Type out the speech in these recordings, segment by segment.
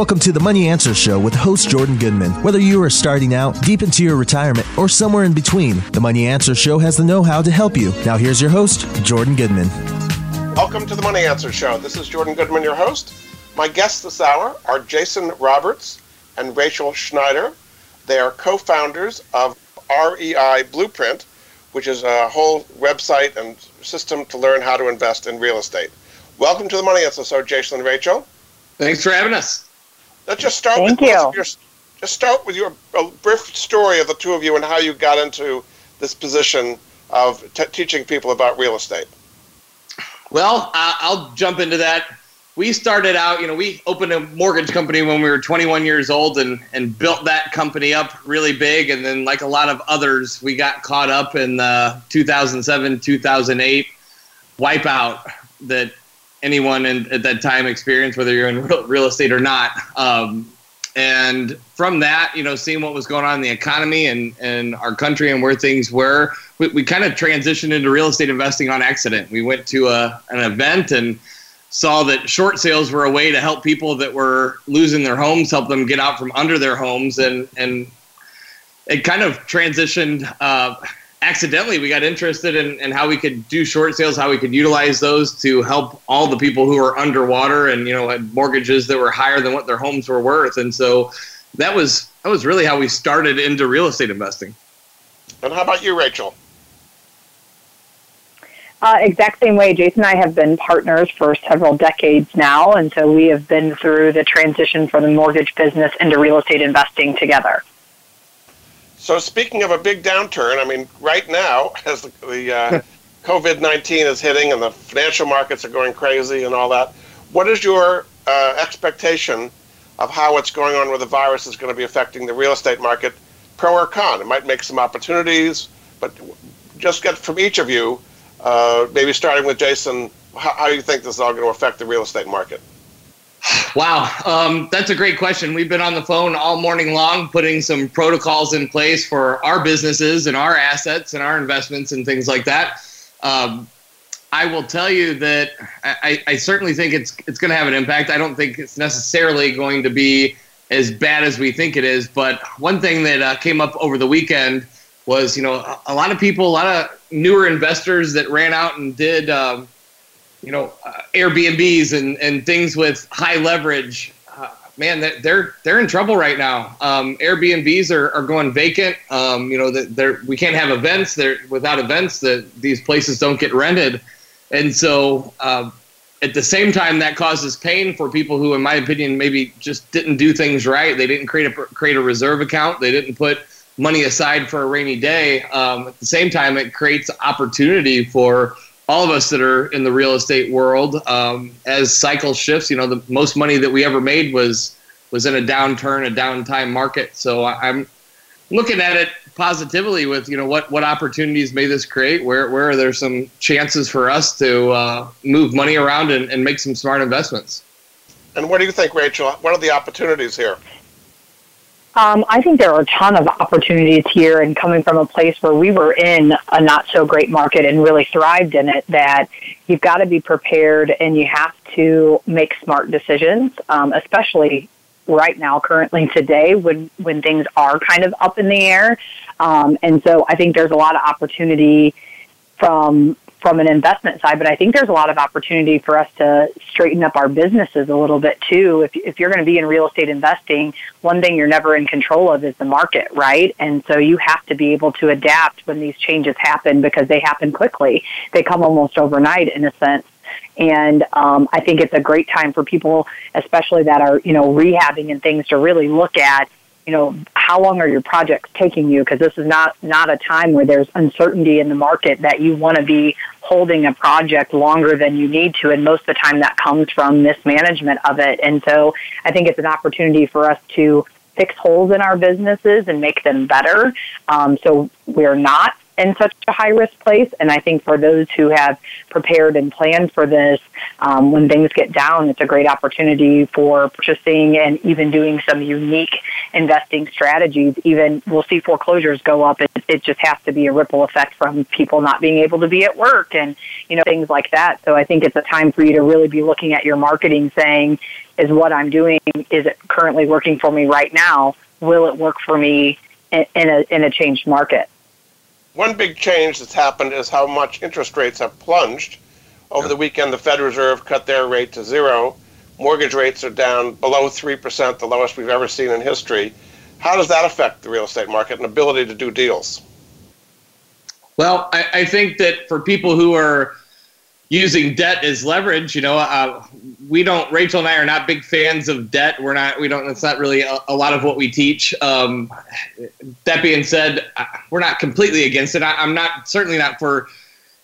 Welcome to the Money Answers Show with host Jordan Goodman. Whether you are starting out, deep into your retirement, or somewhere in between, the Money Answers Show has the know how to help you. Now, here's your host, Jordan Goodman. Welcome to the Money Answers Show. This is Jordan Goodman, your host. My guests this hour are Jason Roberts and Rachel Schneider. They are co founders of REI Blueprint, which is a whole website and system to learn how to invest in real estate. Welcome to the Money Answers Show, Jason and Rachel. Thanks for having us. Let's just start Thank with you. your, just start with your a brief story of the two of you and how you got into this position of t- teaching people about real estate. Well, uh, I'll jump into that. We started out, you know, we opened a mortgage company when we were 21 years old and, and built that company up really big. And then, like a lot of others, we got caught up in the 2007, 2008 wipeout that anyone in, at that time experienced, whether you're in real, real estate or not. Um, and from that, you know, seeing what was going on in the economy and, and our country and where things were, we, we kind of transitioned into real estate investing on accident. We went to a, an event and saw that short sales were a way to help people that were losing their homes, help them get out from under their homes. And, and it kind of transitioned uh, accidentally. We got interested in, in how we could do short sales, how we could utilize those to help all the people who were underwater and, you know, had mortgages that were higher than what their homes were worth. And so that was, that was really how we started into real estate investing. And how about you, Rachel? Uh, exact same way. Jason and I have been partners for several decades now, and so we have been through the transition from the mortgage business into real estate investing together. So speaking of a big downturn, I mean, right now, as the, the uh, COVID nineteen is hitting and the financial markets are going crazy and all that, what is your uh, expectation of how what's going on with the virus is going to be affecting the real estate market, pro or con? It might make some opportunities, but just get from each of you, uh, maybe starting with Jason, how, how do you think this is all going to affect the real estate market? Wow, um, that's a great question. We've been on the phone all morning long, putting some protocols in place for our businesses and our assets and our investments and things like that. Um, I will tell you that I, I certainly think it's it's going to have an impact. I don't think it's necessarily going to be as bad as we think it is. But one thing that uh, came up over the weekend was, you know, a, a, lot of people, a lot of newer investors that ran out and did. Um, you know, uh, Airbnbs and, and things with high leverage, uh, man, they're they're in trouble right now. Um, Airbnbs are, are going vacant. Um, you know, they're, we can't have events. They're, without events, that these places don't get rented, and so um, at the same time, that causes pain for people who, in my opinion, maybe just didn't do things right. They didn't create a create a reserve account. They didn't put money aside for a rainy day. Um, at the same time, it creates opportunity for all of us that are in the real estate world um, as cycle shifts you know the most money that we ever made was was in a downturn a downtime market. So i'm looking at it positively with you know what what opportunities may this create? Where where are there some chances for us to uh, move money around and, and make some smart investments? And what do you think rachel? What are the opportunities here um, I think there are a ton of opportunities here, and coming from a place where we were in a not so great market and really thrived in it, that you've got to be prepared and you have to make smart decisions, um, especially right now, currently today, when when things are kind of up in the air. Um, and so, I think there's a lot of opportunity from from an investment side, but I think there's a lot of opportunity for us to straighten up our businesses a little bit too. If, if you're going to be in real estate investing, one thing you're never in control of is the market, right? And so you have to be able to adapt when these changes happen because they happen quickly. They come almost overnight in a sense. And um, I think it's a great time for people, especially that are, you know, rehabbing and things to really look at you know, how long are your projects taking you? Because this is not not a time where there's uncertainty in the market that you want to be holding a project longer than you need to, and most of the time that comes from mismanagement of it. And so, I think it's an opportunity for us to fix holes in our businesses and make them better. Um, so we're not in such a high risk place. And I think for those who have prepared and planned for this, um, when things get down, it's a great opportunity for purchasing and even doing some unique investing strategies. Even we'll see foreclosures go up. It, it just has to be a ripple effect from people not being able to be at work and you know things like that. So I think it's a time for you to really be looking at your marketing, saying, "Is what I'm doing is it currently working for me right now? Will it work for me in, a in a changed market?" One big change that's happened is how much interest rates have plunged. Over the weekend, the Fed Reserve cut their rate to zero. Mortgage rates are down below 3%, the lowest we've ever seen in history. How does that affect the real estate market and ability to do deals? Well, I, I think that for people who are using debt as leverage, you know, uh, we don't. Rachel and I are not big fans of debt. We're not. We don't. It's not really a, a lot of what we teach. Um, that being said, we're not completely against it. I, am not certainly not for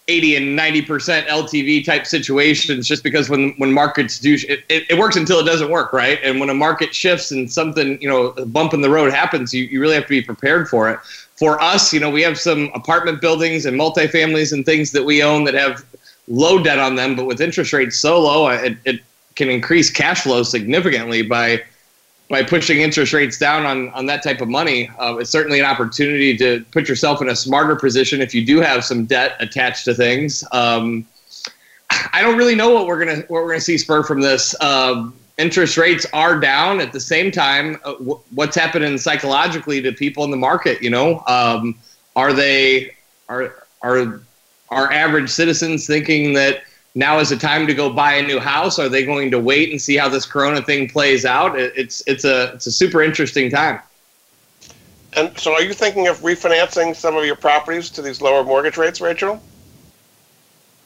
80 and 90 percent LTV type situations. Just because when when markets do, it, it, it, works until it doesn't work, right? And when a market shifts and something, you know, a bump in the road happens, you you really have to be prepared for it. For us, you know, we have some apartment buildings and multifamilies and things that we own that have low debt on them, but with interest rates so low, it, it can increase cash flow significantly by by pushing interest rates down on, on that type of money. Uh, it's certainly an opportunity to put yourself in a smarter position if you do have some debt attached to things. Um, I don't really know what we're gonna what we're gonna see spur from this. Um, interest rates are down at the same time. Uh, what's happening psychologically to people in the market? You know, um, are they are are our average citizens thinking that now is the time to go buy a new house? Are they going to wait and see how this Corona thing plays out? It's it's a it's a super interesting time. And so, are you thinking of refinancing some of your properties to these lower mortgage rates, Rachel?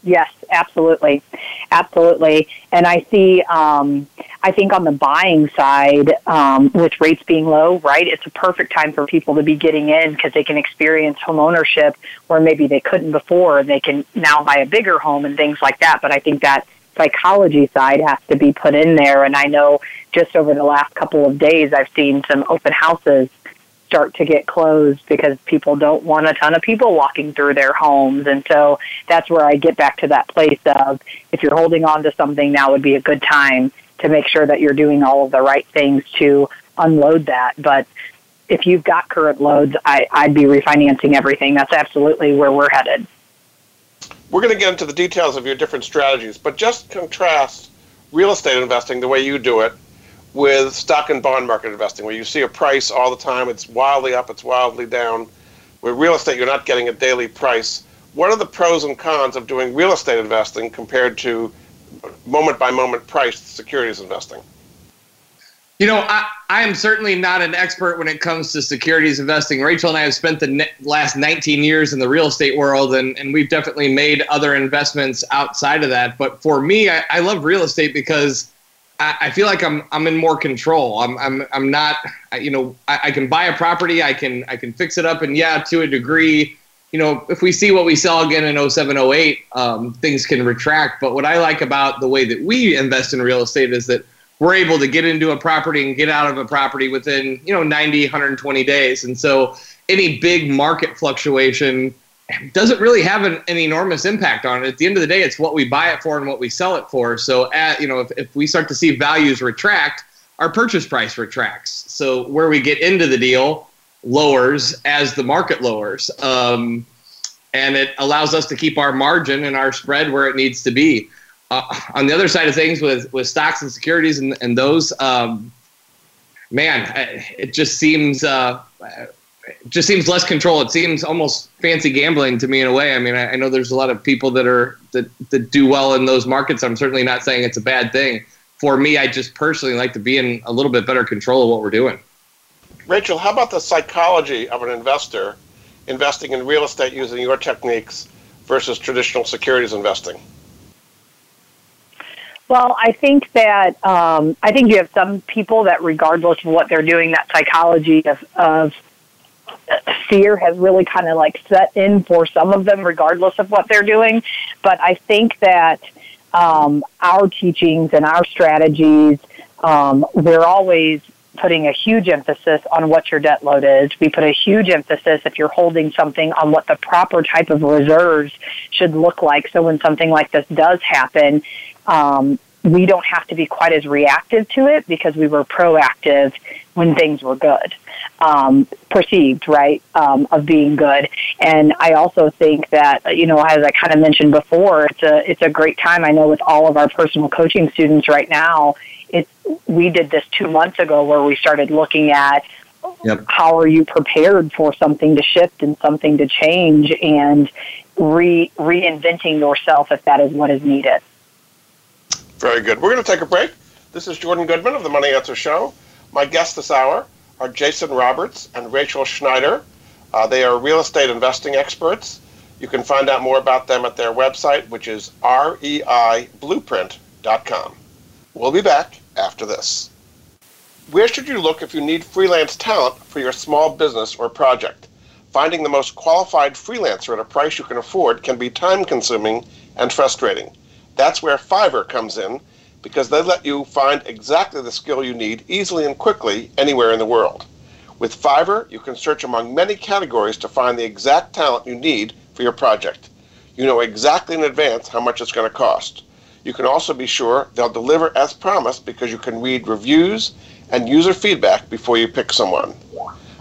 Yes, absolutely, absolutely. And I see. Um, I think on the buying side, um, with rates being low, right, it's a perfect time for people to be getting in because they can experience home ownership where maybe they couldn't before. And they can now buy a bigger home and things like that. But I think that psychology side has to be put in there. And I know just over the last couple of days, I've seen some open houses start to get closed because people don't want a ton of people walking through their homes. And so that's where I get back to that place of if you're holding on to something, now would be a good time to make sure that you're doing all of the right things to unload that. But if you've got current loads, I, I'd be refinancing everything. That's absolutely where we're headed. We're going to get into the details of your different strategies, but just contrast real estate investing the way you do it with stock and bond market investing, where you see a price all the time, it's wildly up, it's wildly down. With real estate, you're not getting a daily price. What are the pros and cons of doing real estate investing compared to moment by moment priced securities investing? You know, I, I am certainly not an expert when it comes to securities investing. Rachel and I have spent the ne- last 19 years in the real estate world, and, and we've definitely made other investments outside of that. But for me, I, I love real estate because I, I, feel like I'm I'm in more control. I'm I'm I'm not. You know, I, I can buy a property, I can I can fix it up, and yeah, to a degree, you know, if we see what we saw again in 07, 08, um, things can retract. But what I like about the way that we invest in real estate is that we're able to get into a property and get out of a property within, you know, 90, 120 days. And so any big market fluctuation doesn't really have an, an, enormous impact on it. At the end of the day, it's what we buy it for and what we sell it for. So, at, you know, if, if we start to see values retract, our purchase price retracts. So where we get into the deal, lowers as the market lowers. Um, and it allows us to keep our margin and our spread where it needs to be. Uh, on the other side of things, with, with stocks and securities and, and those, um, man, it just seems uh, just seems less control. It seems almost fancy gambling to me in a way. I mean, I, I know there's a lot of people that are that, that do well in those markets. I'm certainly not saying it's a bad thing. For me, I just personally like to be in a little bit better control of what we're doing. Rachel, how about the psychology of an investor investing in real estate using your techniques versus traditional securities investing? Well, I think that um, I think you have some people that, regardless of what they're doing, that psychology of, of fear has really kind of like set in for some of them, regardless of what they're doing. But I think that um, our teachings and our strategies, um, we're always putting a huge emphasis on what your debt load is. We put a huge emphasis if you're holding something on what the proper type of reserves should look like. So when something like this does happen, um, we don't have to be quite as reactive to it because we were proactive when things were good, um, perceived, right, um, of being good. And I also think that, you know, as I kind of mentioned before, it's a, it's a great time. I know with all of our personal coaching students right now, it, we did this two months ago where we started looking at Yep. How are you prepared for something to shift and something to change and re- reinventing yourself if that is what is needed? Very good. We're going to take a break. This is Jordan Goodman of the Money Answers Show. My guests this hour are Jason Roberts and Rachel Schneider. Uh, they are real estate investing experts. You can find out more about them at their website, which is reiblueprint.com. We'll be back after this. Where should you look if you need freelance talent for your small business or project? Finding the most qualified freelancer at a price you can afford can be time consuming and frustrating. That's where Fiverr comes in because they let you find exactly the skill you need easily and quickly anywhere in the world. With Fiverr, you can search among many categories to find the exact talent you need for your project. You know exactly in advance how much it's going to cost. You can also be sure they'll deliver as promised because you can read reviews and user feedback before you pick someone.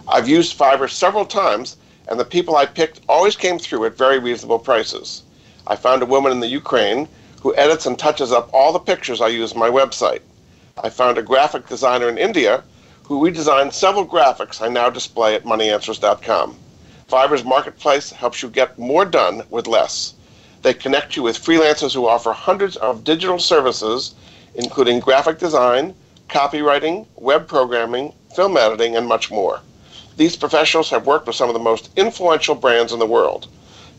I've used Fiverr several times, and the people I picked always came through at very reasonable prices. I found a woman in the Ukraine who edits and touches up all the pictures I use on my website. I found a graphic designer in India who redesigned several graphics I now display at moneyanswers.com. Fiverr's marketplace helps you get more done with less. They connect you with freelancers who offer hundreds of digital services, including graphic design, copywriting, web programming, film editing, and much more. These professionals have worked with some of the most influential brands in the world.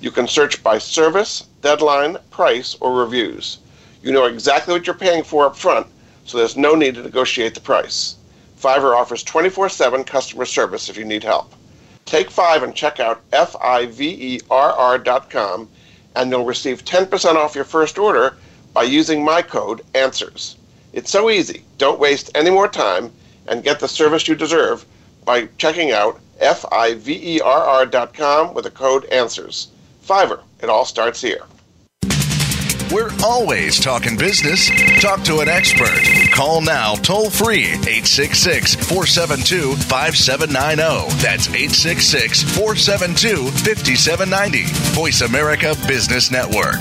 You can search by service, deadline, price, or reviews. You know exactly what you're paying for up front, so there's no need to negotiate the price. Fiverr offers 24 7 customer service if you need help. Take 5 and check out F-I-V-E-R-R.com and you'll receive 10% off your first order by using my code ANSWERS. It's so easy. Don't waste any more time and get the service you deserve by checking out F-I-V-E-R-R.com with the code ANSWERS. Fiverr. It all starts here. We're always talking business. Talk to an expert. Call now toll free 866 472 5790. That's 866 472 5790. Voice America Business Network.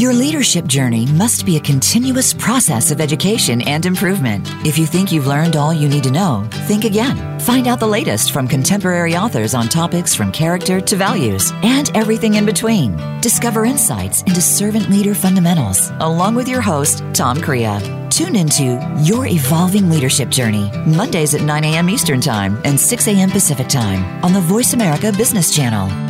Your leadership journey must be a continuous process of education and improvement. If you think you've learned all you need to know, think again. Find out the latest from contemporary authors on topics from character to values and everything in between. Discover insights into servant leader fundamentals along with your host, Tom Crea. Tune into Your Evolving Leadership Journey, Mondays at 9 a.m. Eastern Time and 6 a.m. Pacific Time on the Voice America Business Channel.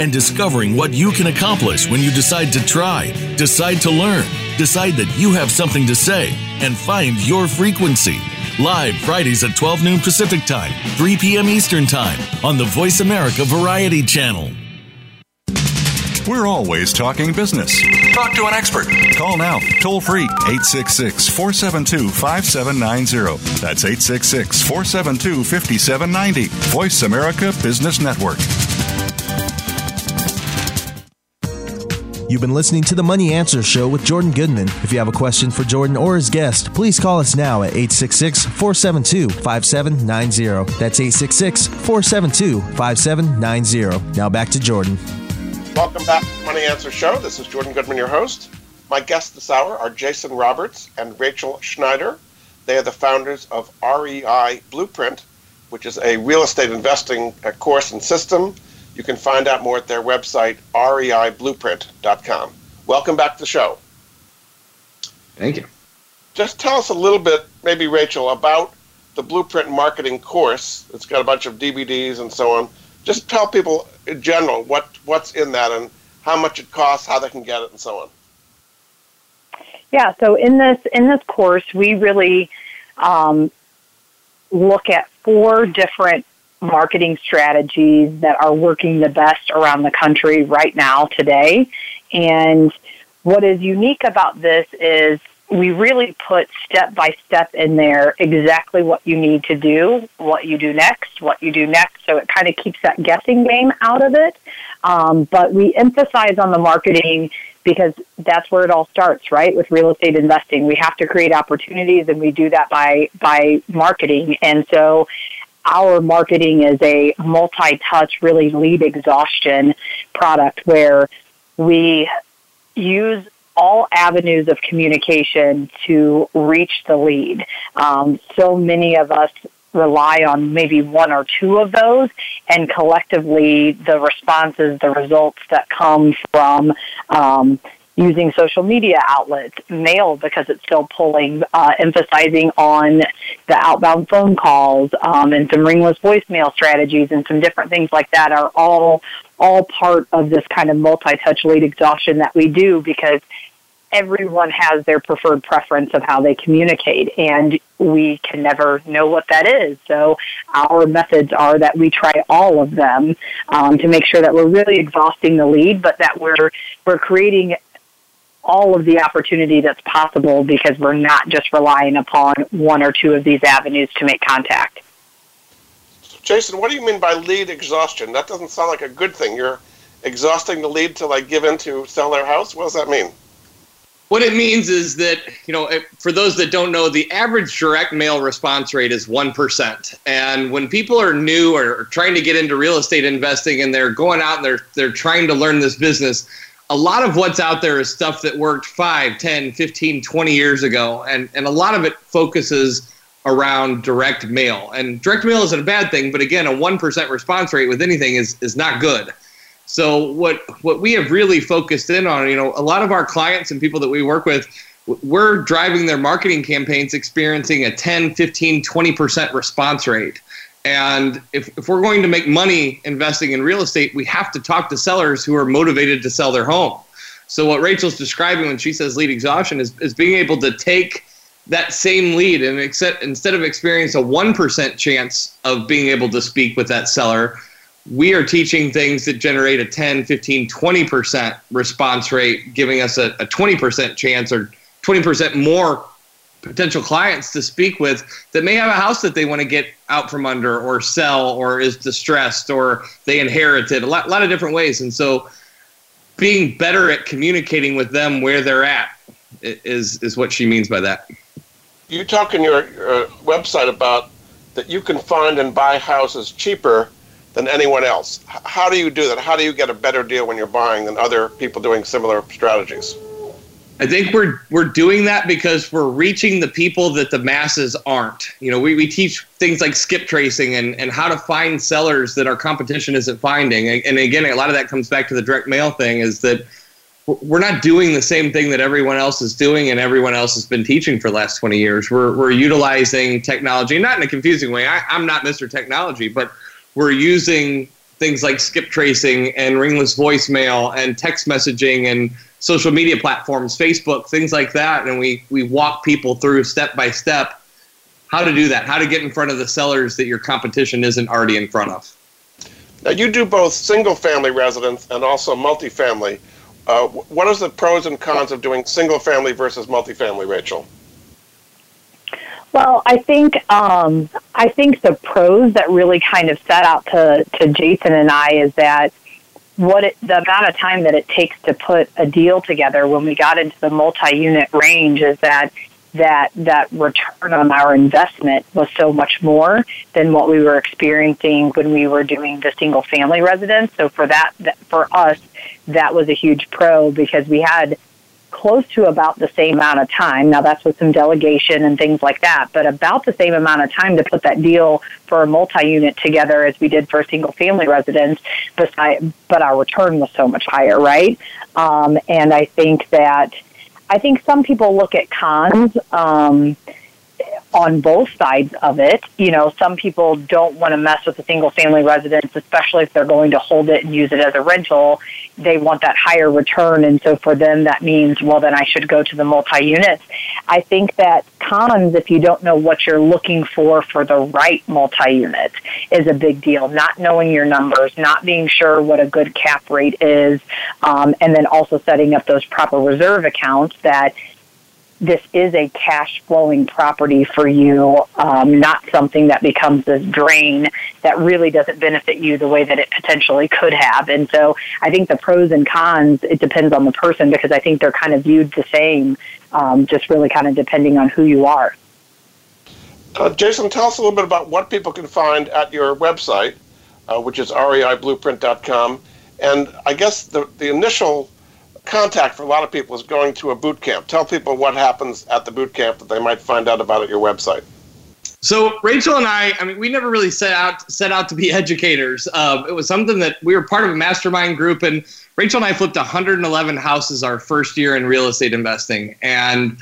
and discovering what you can accomplish when you decide to try, decide to learn, decide that you have something to say, and find your frequency. Live Fridays at 12 noon Pacific Time, 3 p.m. Eastern Time on the Voice America Variety Channel. We're always talking business. Talk to an expert. Call now, toll free, 866 472 5790. That's 866 472 5790. Voice America Business Network. You've been listening to the Money Answers Show with Jordan Goodman. If you have a question for Jordan or his guest, please call us now at 866 472 5790. That's 866 472 5790. Now back to Jordan. Welcome back to Money Answers Show. This is Jordan Goodman, your host. My guests this hour are Jason Roberts and Rachel Schneider. They are the founders of REI Blueprint, which is a real estate investing uh, course and system. You can find out more at their website, reiblueprint.com. Welcome back to the show. Thank you. Just tell us a little bit, maybe Rachel, about the Blueprint Marketing course. It's got a bunch of DVDs and so on. Just tell people in general what, what's in that and how much it costs, how they can get it, and so on. Yeah, so in this in this course, we really um, look at four different marketing strategies that are working the best around the country right now today. And what is unique about this is we really put step by step in there exactly what you need to do, what you do next, what you do next. So it kind of keeps that guessing game out of it. Um, but we emphasize on the marketing because that's where it all starts, right? With real estate investing, we have to create opportunities, and we do that by by marketing. And so, our marketing is a multi-touch, really lead exhaustion product where we use all avenues of communication to reach the lead. Um, so many of us rely on maybe one or two of those, and collectively, the responses, the results that come from um, using social media outlets, mail because it's still pulling, uh, emphasizing on the outbound phone calls um, and some ringless voicemail strategies and some different things like that are all all part of this kind of multi-touch lead exhaustion that we do because everyone has their preferred preference of how they communicate and we can never know what that is. So our methods are that we try all of them um, to make sure that we're really exhausting the lead but that we're we're creating all of the opportunity that's possible because we're not just relying upon one or two of these avenues to make contact. Jason what do you mean by lead exhaustion? That doesn't sound like a good thing. You're exhausting the lead to like give in to sell their house? What does that mean? What it means is that, you know, for those that don't know, the average direct mail response rate is 1%. And when people are new or trying to get into real estate investing and they're going out and they're, they're trying to learn this business, a lot of what's out there is stuff that worked 5, 10, 15, 20 years ago. And, and a lot of it focuses around direct mail. And direct mail isn't a bad thing, but again, a 1% response rate with anything is, is not good. So what what we have really focused in on, you know, a lot of our clients and people that we work with, we're driving their marketing campaigns experiencing a 10, 15, 20% response rate. And if, if we're going to make money investing in real estate, we have to talk to sellers who are motivated to sell their home. So what Rachel's describing when she says lead exhaustion is, is being able to take that same lead and accept, instead of experiencing a 1% chance of being able to speak with that seller, we are teaching things that generate a 10, 15, 20% response rate, giving us a, a 20% chance or 20% more potential clients to speak with that may have a house that they want to get out from under or sell or is distressed or they inherited a lot, lot of different ways. And so being better at communicating with them where they're at is, is what she means by that. You talk in your uh, website about that you can find and buy houses cheaper than anyone else. How do you do that? How do you get a better deal when you're buying than other people doing similar strategies? I think we're we're doing that because we're reaching the people that the masses aren't. You know, we, we teach things like skip tracing and, and how to find sellers that our competition isn't finding. And, and again, a lot of that comes back to the direct mail thing is that we're not doing the same thing that everyone else is doing and everyone else has been teaching for the last 20 years. We're, we're utilizing technology, not in a confusing way. I, I'm not Mr. Technology, but – we're using things like skip tracing and ringless voicemail and text messaging and social media platforms, Facebook, things like that. And we, we walk people through step by step how to do that, how to get in front of the sellers that your competition isn't already in front of. Now, you do both single family residence and also multifamily. Uh, what are the pros and cons of doing single family versus multifamily, Rachel? Well, I think um, I think the pros that really kind of set out to, to Jason and I is that what it, the amount of time that it takes to put a deal together when we got into the multi-unit range is that that that return on our investment was so much more than what we were experiencing when we were doing the single family residence. So for that, that for us, that was a huge pro because we had close to about the same amount of time. Now that's with some delegation and things like that, but about the same amount of time to put that deal for a multi-unit together as we did for a single family residence. But but our return was so much higher, right? Um, and I think that I think some people look at cons. Um, on both sides of it. You know, some people don't want to mess with a single family residence, especially if they're going to hold it and use it as a rental. They want that higher return. And so for them, that means, well, then I should go to the multi units. I think that cons, if you don't know what you're looking for for the right multi unit, is a big deal. Not knowing your numbers, not being sure what a good cap rate is, um, and then also setting up those proper reserve accounts that this is a cash flowing property for you, um, not something that becomes this drain that really doesn't benefit you the way that it potentially could have. And so I think the pros and cons, it depends on the person because I think they're kind of viewed the same, um, just really kind of depending on who you are. Uh, Jason, tell us a little bit about what people can find at your website, uh, which is reiblueprint.com. And I guess the, the initial contact for a lot of people is going to a boot camp. Tell people what happens at the boot camp that they might find out about at your website. So Rachel and I, I mean, we never really set out set out to be educators. Uh, it was something that we were part of a mastermind group, and Rachel and I flipped 111 houses our first year in real estate investing, and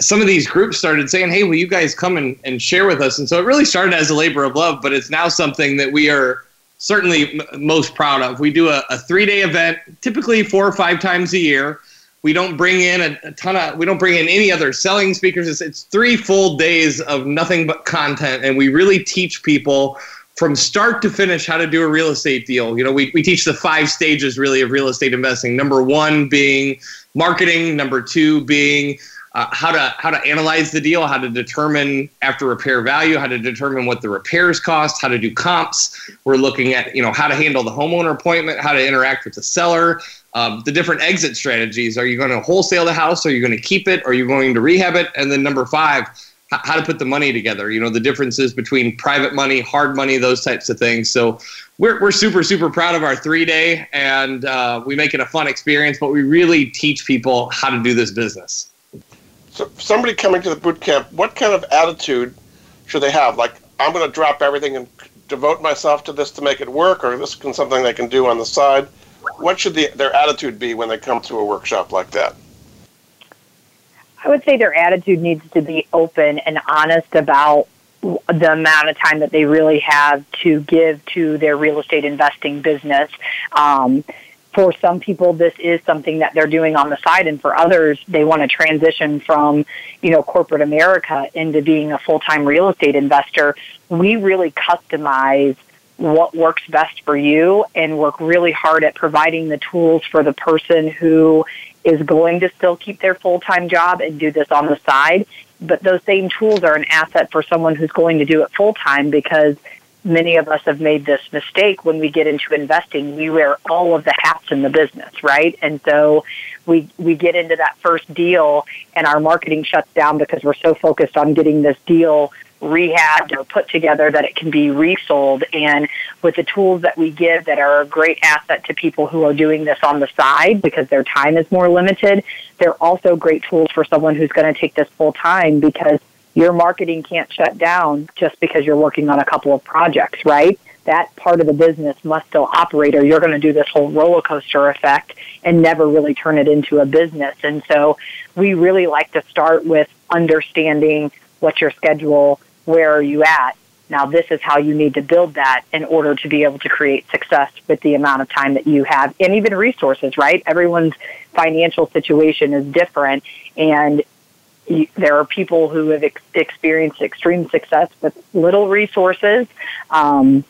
some of these groups started saying, "Hey, will you guys come and, and share with us?" And so it really started as a labor of love, but it's now something that we are certainly m- most proud of. We do a, a three day event, typically four or five times a year. We don't bring in a, a, ton of, we don't bring in any other selling speakers. It's, it's three full days of nothing but content. And we really teach people from start to finish how to do a real estate deal. You know, we, we teach the five stages really of real estate investing. Number one being marketing, number two being uh, how to how to analyze the deal, how to determine after repair value, how to determine what the repairs cost, how to do comps. We're looking at you know how to handle the homeowner appointment, how to interact with the seller, um, the different exit strategies. Are you going to wholesale the house? Are you going to keep it? Are you going to rehab it? And then number five, h- how to put the money together. You know the differences between private money, hard money, those types of things. So we're, we're super super proud of our three day and uh, we make it a fun experience but we really teach people how to do this business so somebody coming to the boot camp, what kind of attitude should they have? Like, I'm going to drop everything and devote myself to this to make it work, or this can something they can do on the side. What should the, their attitude be when they come to a workshop like that? I would say their attitude needs to be open and honest about the amount of time that they really have to give to their real estate investing business. Um, for some people, this is something that they're doing on the side, and for others, they want to transition from, you know, corporate America into being a full-time real estate investor. We really customize what works best for you and work really hard at providing the tools for the person who is going to still keep their full-time job and do this on the side. But those same tools are an asset for someone who's going to do it full-time because many of us have made this mistake when we get into investing. We wear all of the hats in the business, right? And so we we get into that first deal and our marketing shuts down because we're so focused on getting this deal rehabbed or put together that it can be resold and with the tools that we give that are a great asset to people who are doing this on the side because their time is more limited they're also great tools for someone who's going to take this full time because your marketing can't shut down just because you're working on a couple of projects, right? That part of the business must still operate or you're going to do this whole roller coaster effect and never really turn it into a business. And so we really like to start with understanding what's your schedule, where are you at? Now, this is how you need to build that in order to be able to create success with the amount of time that you have and even resources, right? Everyone's financial situation is different. And there are people who have ex- experienced extreme success with little resources. Um,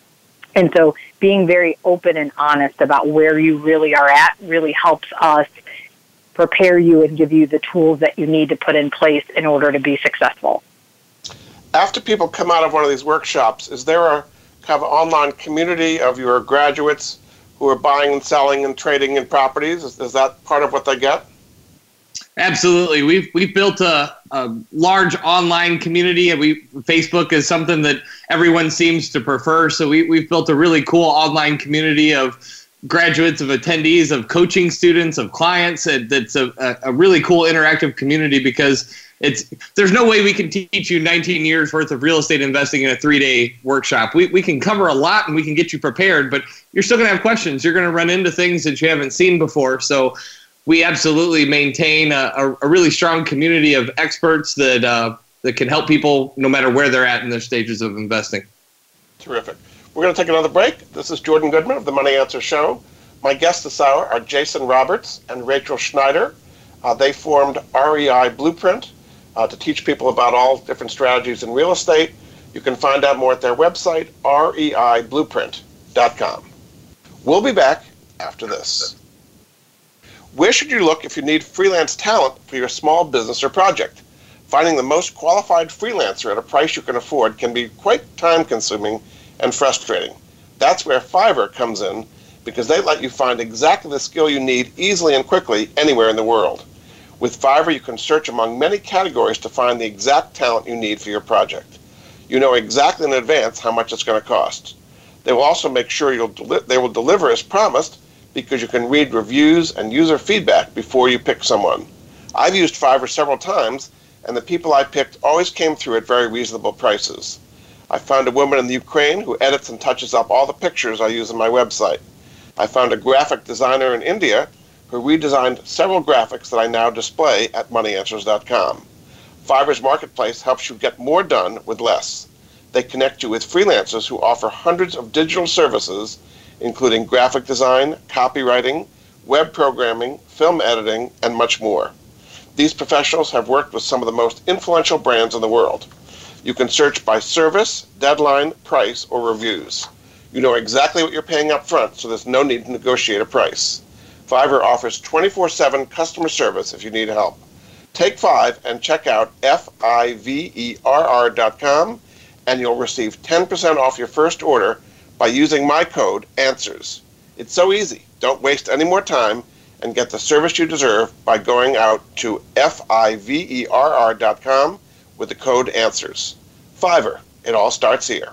and so being very open and honest about where you really are at really helps us prepare you and give you the tools that you need to put in place in order to be successful. After people come out of one of these workshops, is there a kind of online community of your graduates who are buying and selling and trading in properties? Is, is that part of what they get? Absolutely. We've we've built a, a large online community and we Facebook is something that everyone seems to prefer. So we, we've built a really cool online community of graduates, of attendees, of coaching students, of clients. That's a, a really cool interactive community because it's there's no way we can teach you 19 years worth of real estate investing in a three day workshop. We, we can cover a lot and we can get you prepared, but you're still going to have questions. You're going to run into things that you haven't seen before. So we absolutely maintain a, a, really strong community of experts that uh, that can help people no matter where they're at in their stages of investing. Terrific. We're going to take another break. This is Jordan Goodman of the Money Answers Show. My guests this hour are Jason Roberts and Rachel Schneider. Uh, they formed REI Blueprint uh, to teach people about all different strategies in real estate. You can find out more at their website, reiblueprint.com. We'll be back after this. Where should you look if you need freelance talent for your small business or project? Finding the most qualified freelancer at a price you can afford can be quite time consuming and frustrating. That's where Fiverr comes in because they let you find exactly the skill you need easily and quickly anywhere in the world. With Fiverr, you can search among many categories to find the exact talent you need for your project. You know exactly in advance how much it's going to cost. They will also make sure you'll deli- they will deliver as promised because you can read reviews and user feedback before you pick someone. I've used Fiverr several times, and the people I picked always came through at very reasonable prices. I found a woman in the Ukraine who edits and touches up all the pictures I use on my website. I found a graphic designer in India who redesigned several graphics that I now display at moneyanswers.com. Fiverr's marketplace helps you get more done with less. They connect you with freelancers who offer hundreds of digital services including graphic design, copywriting, web programming, film editing, and much more. These professionals have worked with some of the most influential brands in the world. You can search by service, deadline, price, or reviews. You know exactly what you're paying up front, so there's no need to negotiate a price. Fiverr offers 24 7 customer service if you need help. Take five and check out F-I-V-E-R-R.com and you'll receive 10% off your first order by using my code ANSWERS. It's so easy. Don't waste any more time and get the service you deserve by going out to F-I-V-E-R-R.com with the code ANSWERS. Fiverr. It all starts here.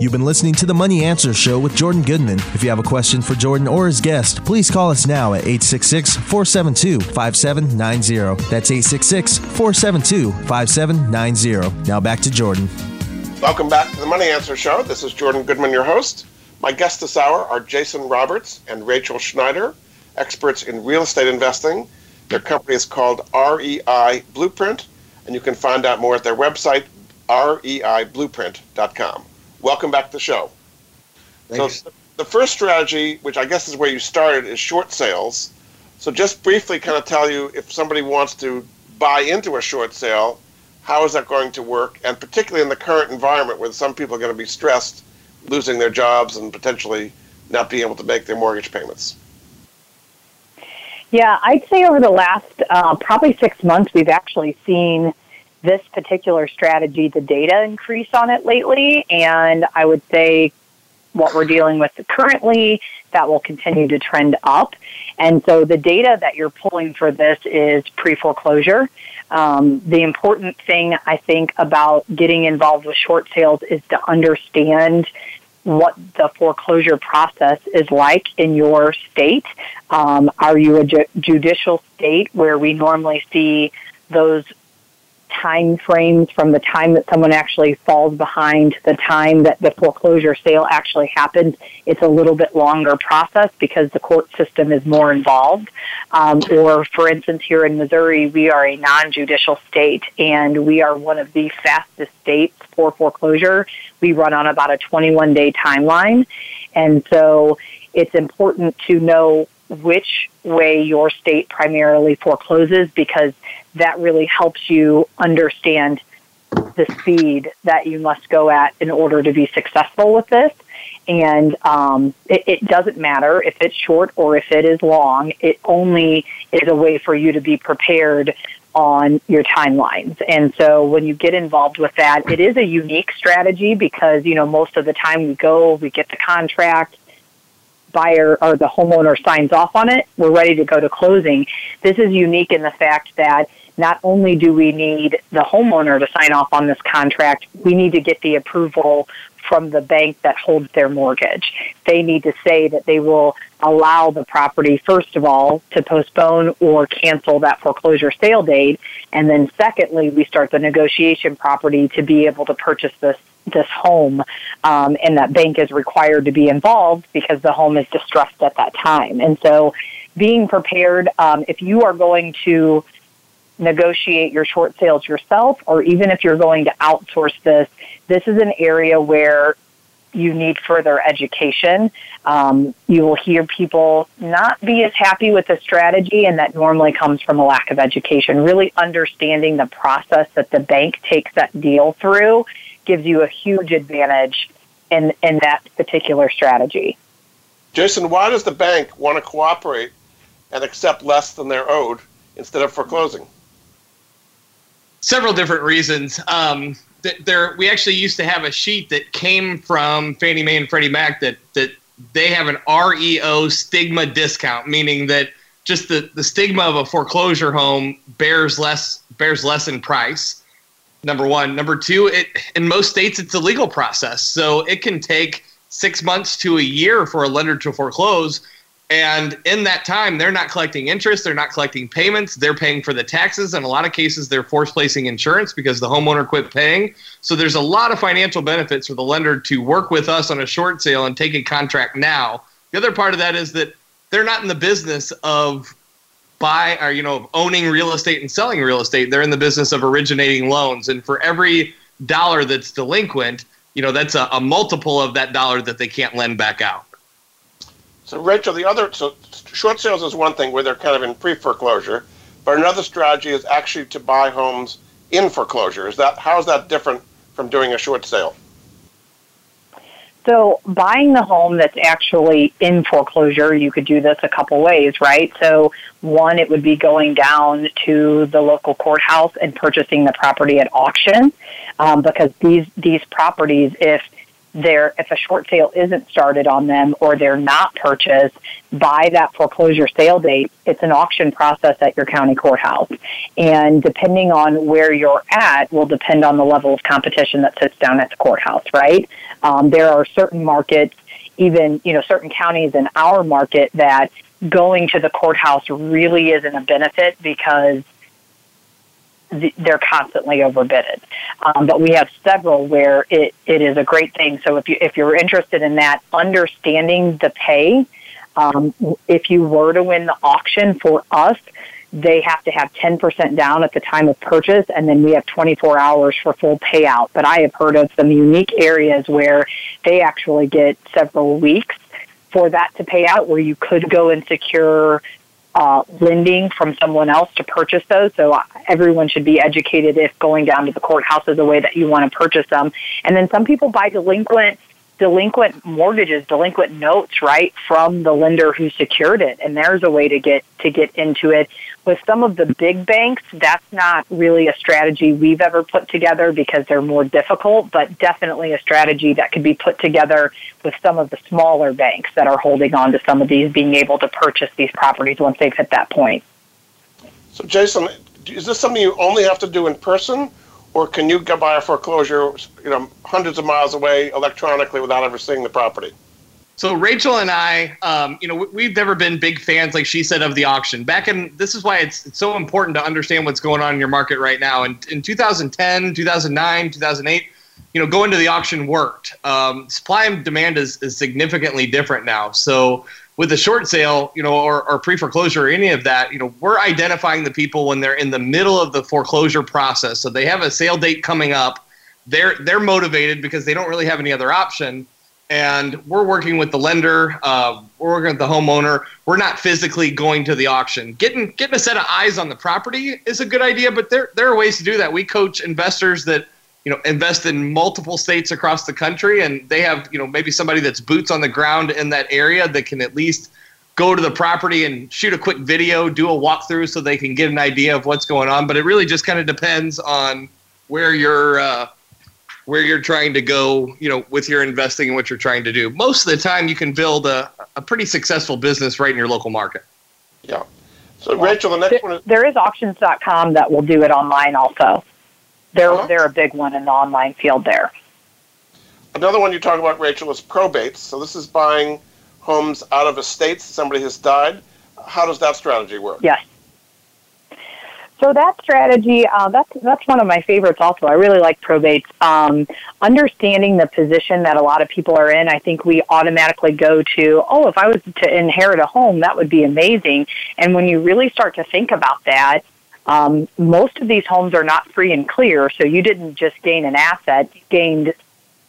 You've been listening to the Money Answers Show with Jordan Goodman. If you have a question for Jordan or his guest, please call us now at 866 472 5790. That's 866 472 5790. Now back to Jordan. Welcome back to the Money Answers Show. This is Jordan Goodman, your host. My guests this hour are Jason Roberts and Rachel Schneider, experts in real estate investing. Their company is called REI Blueprint, and you can find out more at their website, reiblueprint.com. Welcome back to the show. Thanks. So, the first strategy, which I guess is where you started, is short sales. So, just briefly, kind of tell you if somebody wants to buy into a short sale, how is that going to work? And particularly in the current environment where some people are going to be stressed, losing their jobs and potentially not being able to make their mortgage payments. Yeah, I'd say over the last uh, probably six months, we've actually seen this particular strategy, the data increase on it lately. And I would say what we're dealing with currently, that will continue to trend up. And so the data that you're pulling for this is pre foreclosure. Um, the important thing I think about getting involved with short sales is to understand what the foreclosure process is like in your state. Um, are you a ju- judicial state where we normally see those time frames from the time that someone actually falls behind the time that the foreclosure sale actually happens, it's a little bit longer process because the court system is more involved. Um, or, for instance, here in Missouri, we are a non judicial state and we are one of the fastest states for foreclosure. We run on about a 21 day timeline. And so it's important to know which way your state primarily forecloses because that really helps you understand the speed that you must go at in order to be successful with this. And um, it, it doesn't matter if it's short or if it is long. It only is a way for you to be prepared on your timelines. And so when you get involved with that, it is a unique strategy because, you know, most of the time we go, we get the contract, buyer or the homeowner signs off on it, we're ready to go to closing. This is unique in the fact that not only do we need the homeowner to sign off on this contract, we need to get the approval from the bank that holds their mortgage. They need to say that they will allow the property, first of all, to postpone or cancel that foreclosure sale date. And then secondly, we start the negotiation property to be able to purchase this this home um, and that bank is required to be involved because the home is distressed at that time and so being prepared um, if you are going to negotiate your short sales yourself, or even if you're going to outsource this, this is an area where you need further education. Um, you will hear people not be as happy with the strategy, and that normally comes from a lack of education. Really understanding the process that the bank takes that deal through gives you a huge advantage in, in that particular strategy. Jason, why does the bank want to cooperate and accept less than they're owed instead of foreclosing? several different reasons. Um, there, we actually used to have a sheet that came from Fannie Mae and Freddie Mac that that they have an REO stigma discount, meaning that just the, the stigma of a foreclosure home bears less bears less in price. Number one, number two, it in most states it's a legal process, so it can take six months to a year for a lender to foreclose. And in that time, they're not collecting interest, they're not collecting payments, they're paying for the taxes. In a lot of cases, they're force placing insurance because the homeowner quit paying. So there's a lot of financial benefits for the lender to work with us on a short sale and take a contract now. The other part of that is that they're not in the business of buy or you know owning real estate and selling real estate. They're in the business of originating loans, and for every dollar that's delinquent, you know that's a, a multiple of that dollar that they can't lend back out. So, Rachel, the other so short sales is one thing where they're kind of in pre foreclosure, but another strategy is actually to buy homes in foreclosure. Is that how is that different from doing a short sale? So, buying the home that's actually in foreclosure, you could do this a couple ways, right? So, one, it would be going down to the local courthouse and purchasing the property at auction, um, because these these properties, if they're, if a short sale isn't started on them or they're not purchased by that foreclosure sale date, it's an auction process at your county courthouse. And depending on where you're at will depend on the level of competition that sits down at the courthouse, right? Um, there are certain markets, even, you know, certain counties in our market that going to the courthouse really isn't a benefit because they're constantly overbidded. Um, but we have several where it, it is a great thing. So if you if you're interested in that, understanding the pay, um, if you were to win the auction for us, they have to have 10% down at the time of purchase, and then we have 24 hours for full payout. But I have heard of some unique areas where they actually get several weeks for that to pay out, where you could go and secure uh, lending from someone else to purchase those. So everyone should be educated if going down to the courthouse is the way that you want to purchase them. And then some people buy delinquent delinquent mortgages, delinquent notes, right, from the lender who secured it. And there's a way to get to get into it. With some of the big banks, that's not really a strategy we've ever put together because they're more difficult, but definitely a strategy that could be put together with some of the smaller banks that are holding on to some of these being able to purchase these properties once they've hit that point. So Jason, is this something you only have to do in person or can you go buy a foreclosure, you know, hundreds of miles away electronically without ever seeing the property? So Rachel and I, um, you know, we've never been big fans, like she said, of the auction. Back in, this is why it's, it's so important to understand what's going on in your market right now. And in 2010, 2009, 2008, you know, going to the auction worked. Um, supply and demand is, is significantly different now. So with a short sale, you know, or, or pre foreclosure or any of that, you know, we're identifying the people when they're in the middle of the foreclosure process. So they have a sale date coming up. They're they're motivated because they don't really have any other option. And we're working with the lender. Uh, we're working with the homeowner. We're not physically going to the auction. Getting getting a set of eyes on the property is a good idea, but there there are ways to do that. We coach investors that you know invest in multiple states across the country and they have you know maybe somebody that's boots on the ground in that area that can at least go to the property and shoot a quick video do a walkthrough so they can get an idea of what's going on. But it really just kind of depends on where you're uh, where you're trying to go you know with your investing and what you're trying to do. Most of the time you can build a, a pretty successful business right in your local market. Yeah. So rachel the next one is there is auctions.com that will do it online also they're uh-huh. they're a big one in the online field there. Another one you talk about, Rachel, is probates. So this is buying homes out of estates. Somebody has died. How does that strategy work? Yes. So that strategy, uh, that's that's one of my favorites. Also, I really like probates. Um, understanding the position that a lot of people are in, I think we automatically go to, oh, if I was to inherit a home, that would be amazing. And when you really start to think about that, um, most of these homes are not free and clear, so you didn't just gain an asset, you gained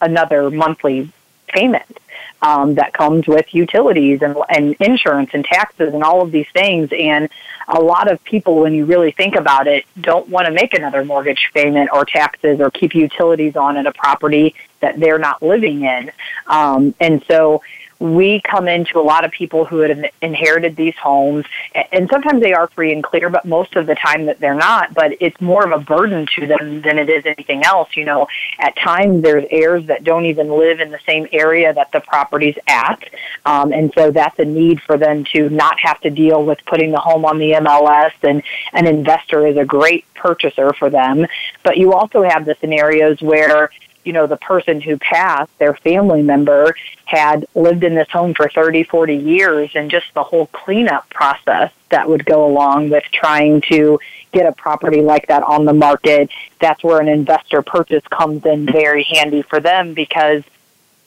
another monthly payment um, that comes with utilities and, and insurance and taxes and all of these things. And a lot of people, when you really think about it, don't want to make another mortgage payment or taxes or keep utilities on at a property that they're not living in. Um, and so we come into a lot of people who have inherited these homes, and sometimes they are free and clear, but most of the time that they're not. But it's more of a burden to them than it is anything else. You know, at times there's heirs that don't even live in the same area that the property's at, um, and so that's a need for them to not have to deal with putting the home on the MLS. And an investor is a great purchaser for them. But you also have the scenarios where you know, the person who passed, their family member, had lived in this home for 30, 40 years, and just the whole cleanup process that would go along with trying to get a property like that on the market. That's where an investor purchase comes in very handy for them because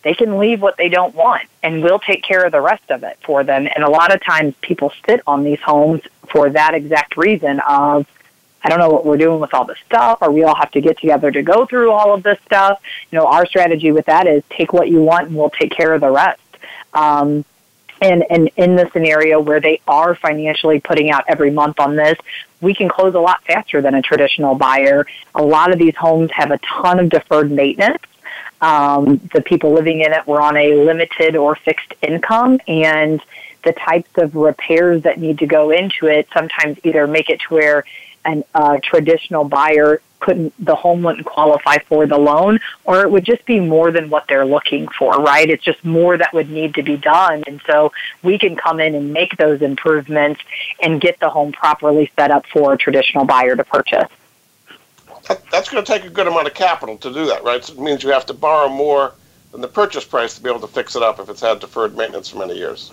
they can leave what they don't want and we'll take care of the rest of it for them. And a lot of times people sit on these homes for that exact reason of I don't know what we're doing with all this stuff, or we all have to get together to go through all of this stuff. You know, our strategy with that is take what you want and we'll take care of the rest. Um, and, and in the scenario where they are financially putting out every month on this, we can close a lot faster than a traditional buyer. A lot of these homes have a ton of deferred maintenance. Um, the people living in it were on a limited or fixed income, and the types of repairs that need to go into it sometimes either make it to where an, a uh, traditional buyer couldn't the home wouldn't qualify for the loan or it would just be more than what they're looking for right? It's just more that would need to be done. And so we can come in and make those improvements and get the home properly set up for a traditional buyer to purchase. That's going to take a good amount of capital to do that right? So it means you have to borrow more than the purchase price to be able to fix it up if it's had deferred maintenance for many years.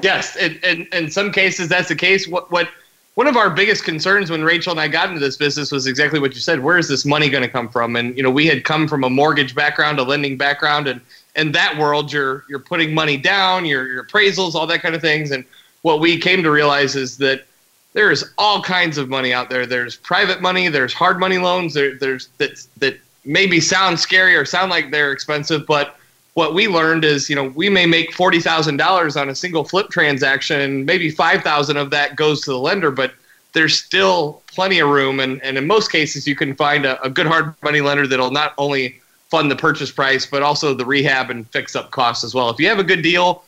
Yes in, in, in some cases that's the case. What what one of our biggest concerns when Rachel and I got into this business was exactly what you said. Where is this money going to come from? And you know, we had come from a mortgage background, a lending background, and in that world, you're you're putting money down, your your appraisals, all that kind of things. And what we came to realize is that there is all kinds of money out there. There's private money, there's hard money loans, there, there's that that maybe sound scary or sound like they're expensive, but what we learned is, you know, we may make forty thousand dollars on a single flip transaction, and maybe five thousand of that goes to the lender, but there's still plenty of room, and, and in most cases, you can find a, a good hard money lender that'll not only fund the purchase price, but also the rehab and fix up costs as well. If you have a good deal,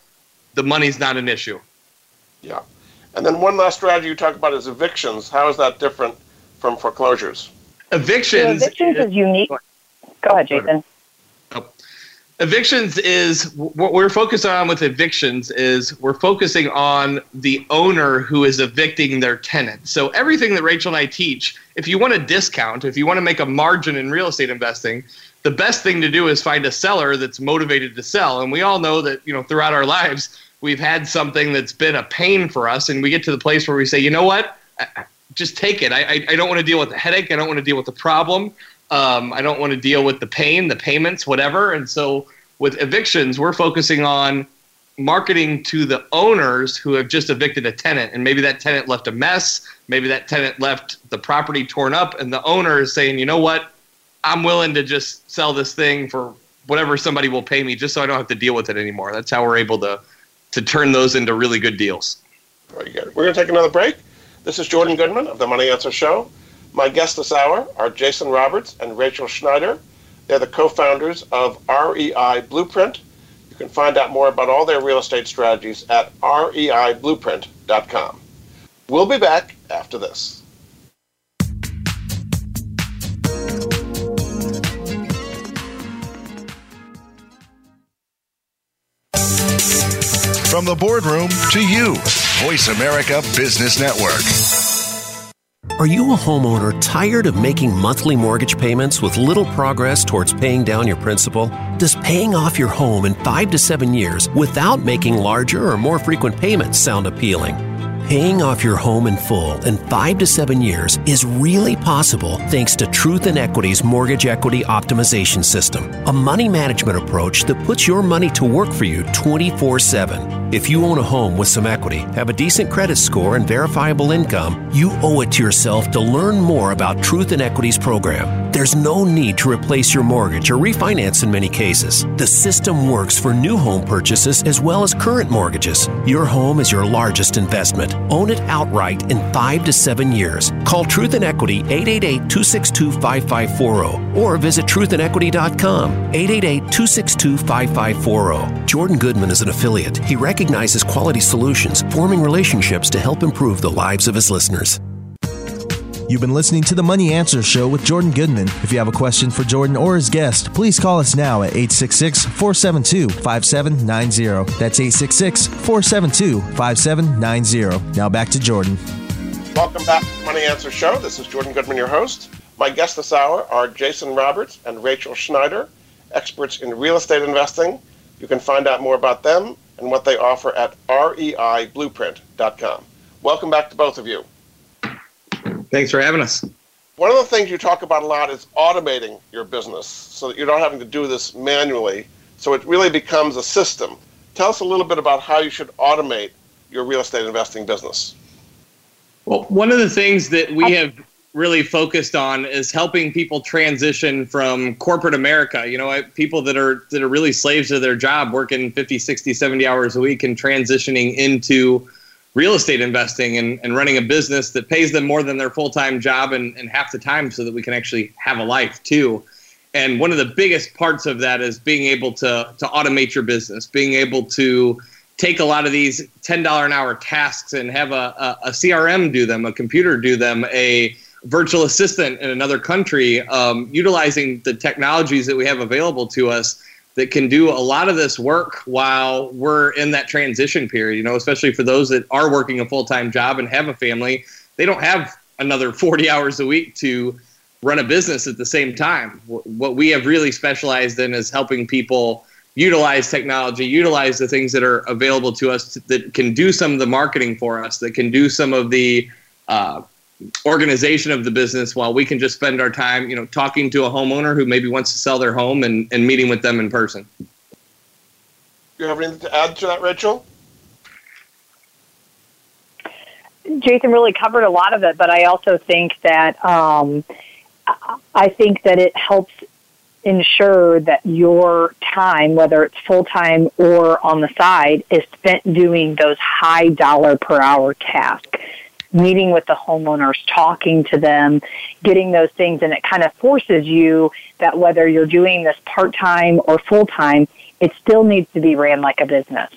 the money's not an issue. Yeah, and then one last strategy you talk about is evictions. How is that different from foreclosures? Evictions. So evictions is unique. Go ahead, Jason. Evictions is what we're focused on with evictions is we're focusing on the owner who is evicting their tenant. So everything that Rachel and I teach, if you want a discount, if you want to make a margin in real estate investing, the best thing to do is find a seller that's motivated to sell. And we all know that, you know, throughout our lives, we've had something that's been a pain for us and we get to the place where we say, "You know what? Just take it. I I, I don't want to deal with the headache. I don't want to deal with the problem. Um, I don't want to deal with the pain, the payments, whatever. And so with evictions, we're focusing on marketing to the owners who have just evicted a tenant. And maybe that tenant left a mess. Maybe that tenant left the property torn up. And the owner is saying, you know what? I'm willing to just sell this thing for whatever somebody will pay me just so I don't have to deal with it anymore. That's how we're able to, to turn those into really good deals. Very good. We're going to take another break. This is Jordan Goodman of the Money Answers Show. My guests this hour are Jason Roberts and Rachel Schneider. They're the co-founders of REI Blueprint. You can find out more about all their real estate strategies at reiblueprint.com. We'll be back after this. From the boardroom to you, Voice America Business Network. Are you a homeowner tired of making monthly mortgage payments with little progress towards paying down your principal? Does paying off your home in five to seven years without making larger or more frequent payments sound appealing? Paying off your home in full in five to seven years is really possible thanks to Truth in Equity's Mortgage Equity Optimization System, a money management approach that puts your money to work for you 24 7. If you own a home with some equity, have a decent credit score, and verifiable income, you owe it to yourself to learn more about Truth in Equity's program. There's no need to replace your mortgage or refinance in many cases. The system works for new home purchases as well as current mortgages. Your home is your largest investment. Own it outright in five to seven years. Call Truth and Equity 888 262 5540 or visit truthinequity.com 888 262 5540. Jordan Goodman is an affiliate. He recognizes quality solutions, forming relationships to help improve the lives of his listeners. You've been listening to the Money Answers Show with Jordan Goodman. If you have a question for Jordan or his guest, please call us now at 866 472 5790. That's 866 472 5790. Now back to Jordan. Welcome back to the Money Answers Show. This is Jordan Goodman, your host. My guests this hour are Jason Roberts and Rachel Schneider, experts in real estate investing. You can find out more about them and what they offer at reiblueprint.com. Welcome back to both of you. Thanks for having us. One of the things you talk about a lot is automating your business so that you're not having to do this manually. So it really becomes a system. Tell us a little bit about how you should automate your real estate investing business. Well, one of the things that we have really focused on is helping people transition from corporate America, you know, people that are that are really slaves to their job, working 50, 60, 70 hours a week and transitioning into real estate investing and, and running a business that pays them more than their full-time job and, and half the time so that we can actually have a life too. And one of the biggest parts of that is being able to to automate your business being able to take a lot of these $10 an hour tasks and have a, a, a crm do them a computer do them a virtual assistant in another country um, utilizing the technologies that we have available to us that can do a lot of this work while we're in that transition period, you know, especially for those that are working a full time job and have a family. They don't have another 40 hours a week to run a business at the same time. What we have really specialized in is helping people utilize technology, utilize the things that are available to us that can do some of the marketing for us, that can do some of the uh, organization of the business while we can just spend our time, you know, talking to a homeowner who maybe wants to sell their home and, and meeting with them in person. You have anything to add to that, Rachel? Jason really covered a lot of it, but I also think that um, I think that it helps ensure that your time, whether it's full time or on the side, is spent doing those high dollar per hour tasks. Meeting with the homeowners, talking to them, getting those things, and it kind of forces you that whether you're doing this part time or full time, it still needs to be ran like a business.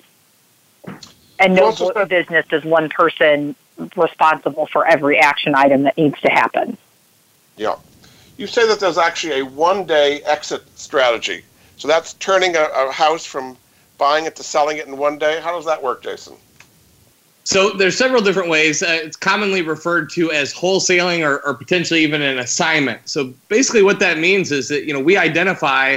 And no business is one person responsible for every action item that needs to happen. Yeah. You say that there's actually a one day exit strategy. So that's turning a, a, house from buying it to selling it in one day. How does that work, Jason? So there's several different ways. Uh, it's commonly referred to as wholesaling or, or potentially even an assignment. So basically, what that means is that you know we identify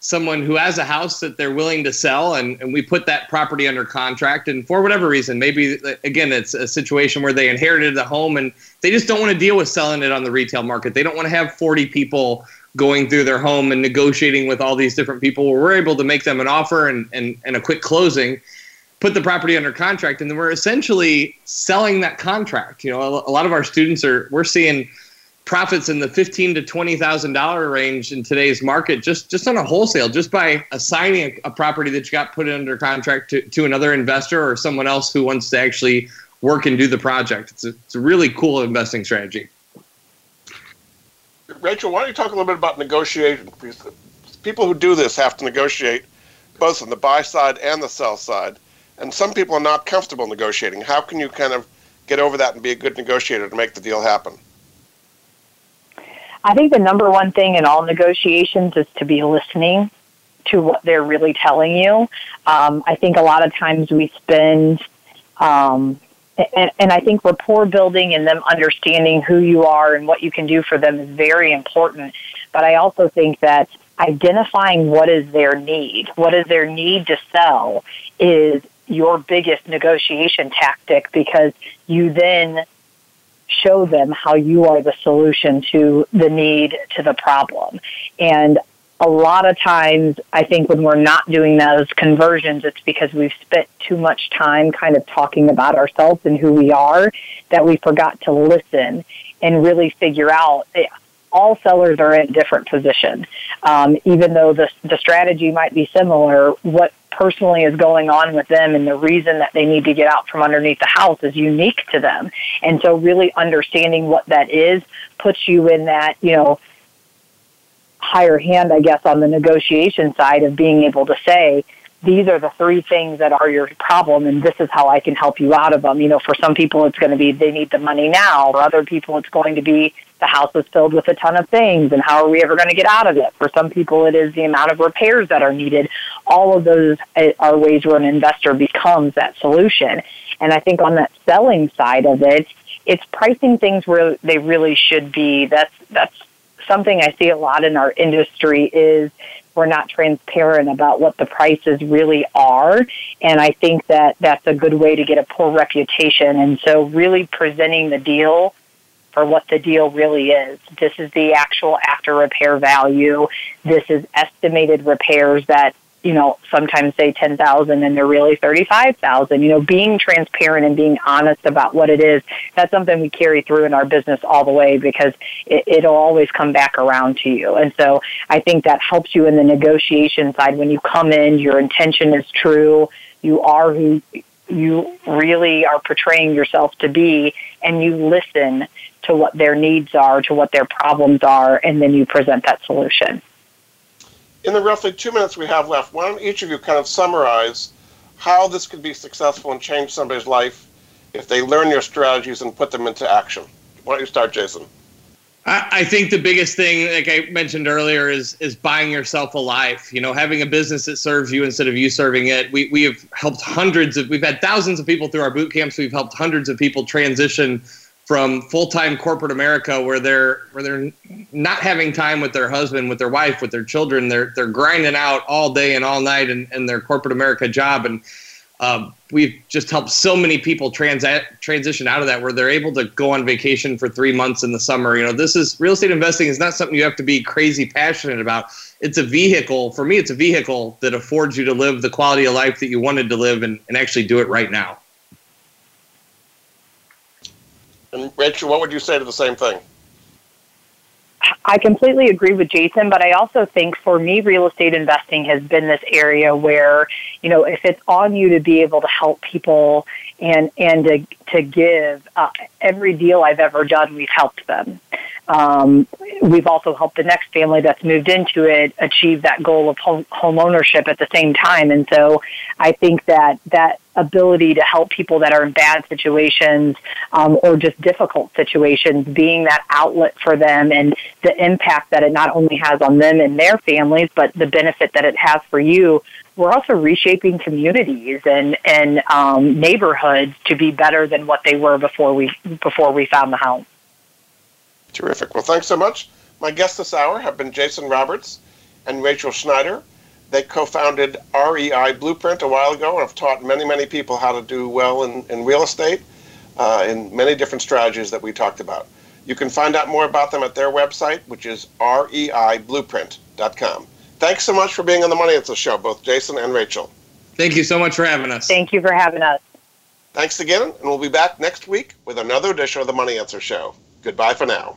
someone who has a house that they're willing to sell and, and we put that property under contract and for whatever reason maybe again it's a situation where they inherited the home and they just don't want to deal with selling it on the retail market they don't want to have 40 people going through their home and negotiating with all these different people we're able to make them an offer and, and, and a quick closing put the property under contract and then we're essentially selling that contract you know a, lot of our students are we're seeing profits in the fifteen to twenty thousand dollar range in today's market, just just on a wholesale, just by assigning a, a, property that you got put under contract to, to another investor or someone else who wants to actually work and do the project. It's a, it's a really cool investing strategy. Rachel, why don't you talk a little bit about negotiation? People who do this have to negotiate both on the buy side and the sell side, and some people are not comfortable negotiating. How can you kind of get over that and be a good negotiator to make the deal happen? I think the number one thing in all negotiations is to be listening to what they're really telling you. Um, I think a lot of times we spend, um, and, and I think rapport building and them understanding who you are and what you can do for them is very important. But I also think that identifying what is their need, what is their need to sell, is your biggest negotiation tactic because you then show them how you are the solution to the need to the problem. And a lot of times, I think when we're not doing those conversions, it's because we've spent too much time kind of talking about ourselves and who we are that we forgot to listen and really figure out. All sellers are in different positions. Um, even though the, the strategy might be similar, what personally is going on with them and the reason that they need to get out from underneath the house is unique to them. And so really understanding what that is puts you in that, you know, higher hand, I guess, on the negotiation side of being able to say, these are the three things that are your problem and this is how I can help you out of them. You know, for some people it's going to be they need the money now. For other people it's going to be the house is filled with a ton of things and how are we ever going to get out of it? For some people it is the amount of repairs that are needed. All of those eh, are ways where an investor becomes that solution. And I think on that selling side of it, it's pricing things where they really should be. That's that's something I see a lot in our industry is we're not transparent about what the prices really are. And I think that that's a good way to get a poor reputation. And so really presenting the deal for what the deal really is. This is the actual after repair value. This is estimated repairs that you know, sometimes say 10,000 and they're really 35,000. You know, being transparent and being honest about what it is, that's something we carry through in our business all the way because it, it'll always come back around to you. And so I think that helps you in the negotiation side. When you come in, your intention is true. You are who you really are portraying yourself to be and you listen to what their needs are, to what their problems are, and then you present that solution in the roughly two minutes we have left, why don't each of you kind of summarize how this could be successful and change somebody's life if they learn your strategies and put them into action? Why don't you start, Jason? I think the biggest thing, like I mentioned earlier, is is buying yourself a life. You know, having a business that serves you instead of you serving it. We we have helped hundreds of, we've had thousands of people through our boot camps. We've helped hundreds of people transition from full-time corporate America where they're where they're not having time with their husband, with their wife, with their children. They're they're grinding out all day and all night in, in their corporate America job. And uh, we've just helped so many people transa- transition out of that where they're able to go on vacation for three months in the summer. You know, this is real estate investing is not something you have to be crazy passionate about. It's a vehicle. For me, it's a vehicle that affords you to live the quality of life that you wanted to live and, and actually do it right now. And Rachel, what would you say to the same thing? I completely agree with Jason, but I also think for me, real estate investing has been this area where, you know, if it's on you to be able to help people and and to to give, uh, every deal I've ever done, we've helped them. Um, we've also helped the next family that's moved into it achieve that goal of home, home ownership at the same time. And so I think that that ability to help people that are in bad situations um, or just difficult situations, being that outlet for them and the impact that it not only has on them and their families, but the benefit that it has for you. We're also reshaping communities and and um, neighborhoods to be better than what they were before we before we found the home. Terrific. Well, thanks so much. My guests this hour have been Jason Roberts and Rachel Schneider. They co-founded REI Blueprint a while ago and have taught many, many people how to do well in, in real estate uh, in many different strategies that we talked about. You can find out more about them at their website, which is reiblueprint.com. Thanks so much for being on the Money Answers Show, both Jason and Rachel. Thank you so much for having us. Thank you for having us. Thanks again, and we'll be back next week with another edition of the Money Answers Show. Goodbye for now.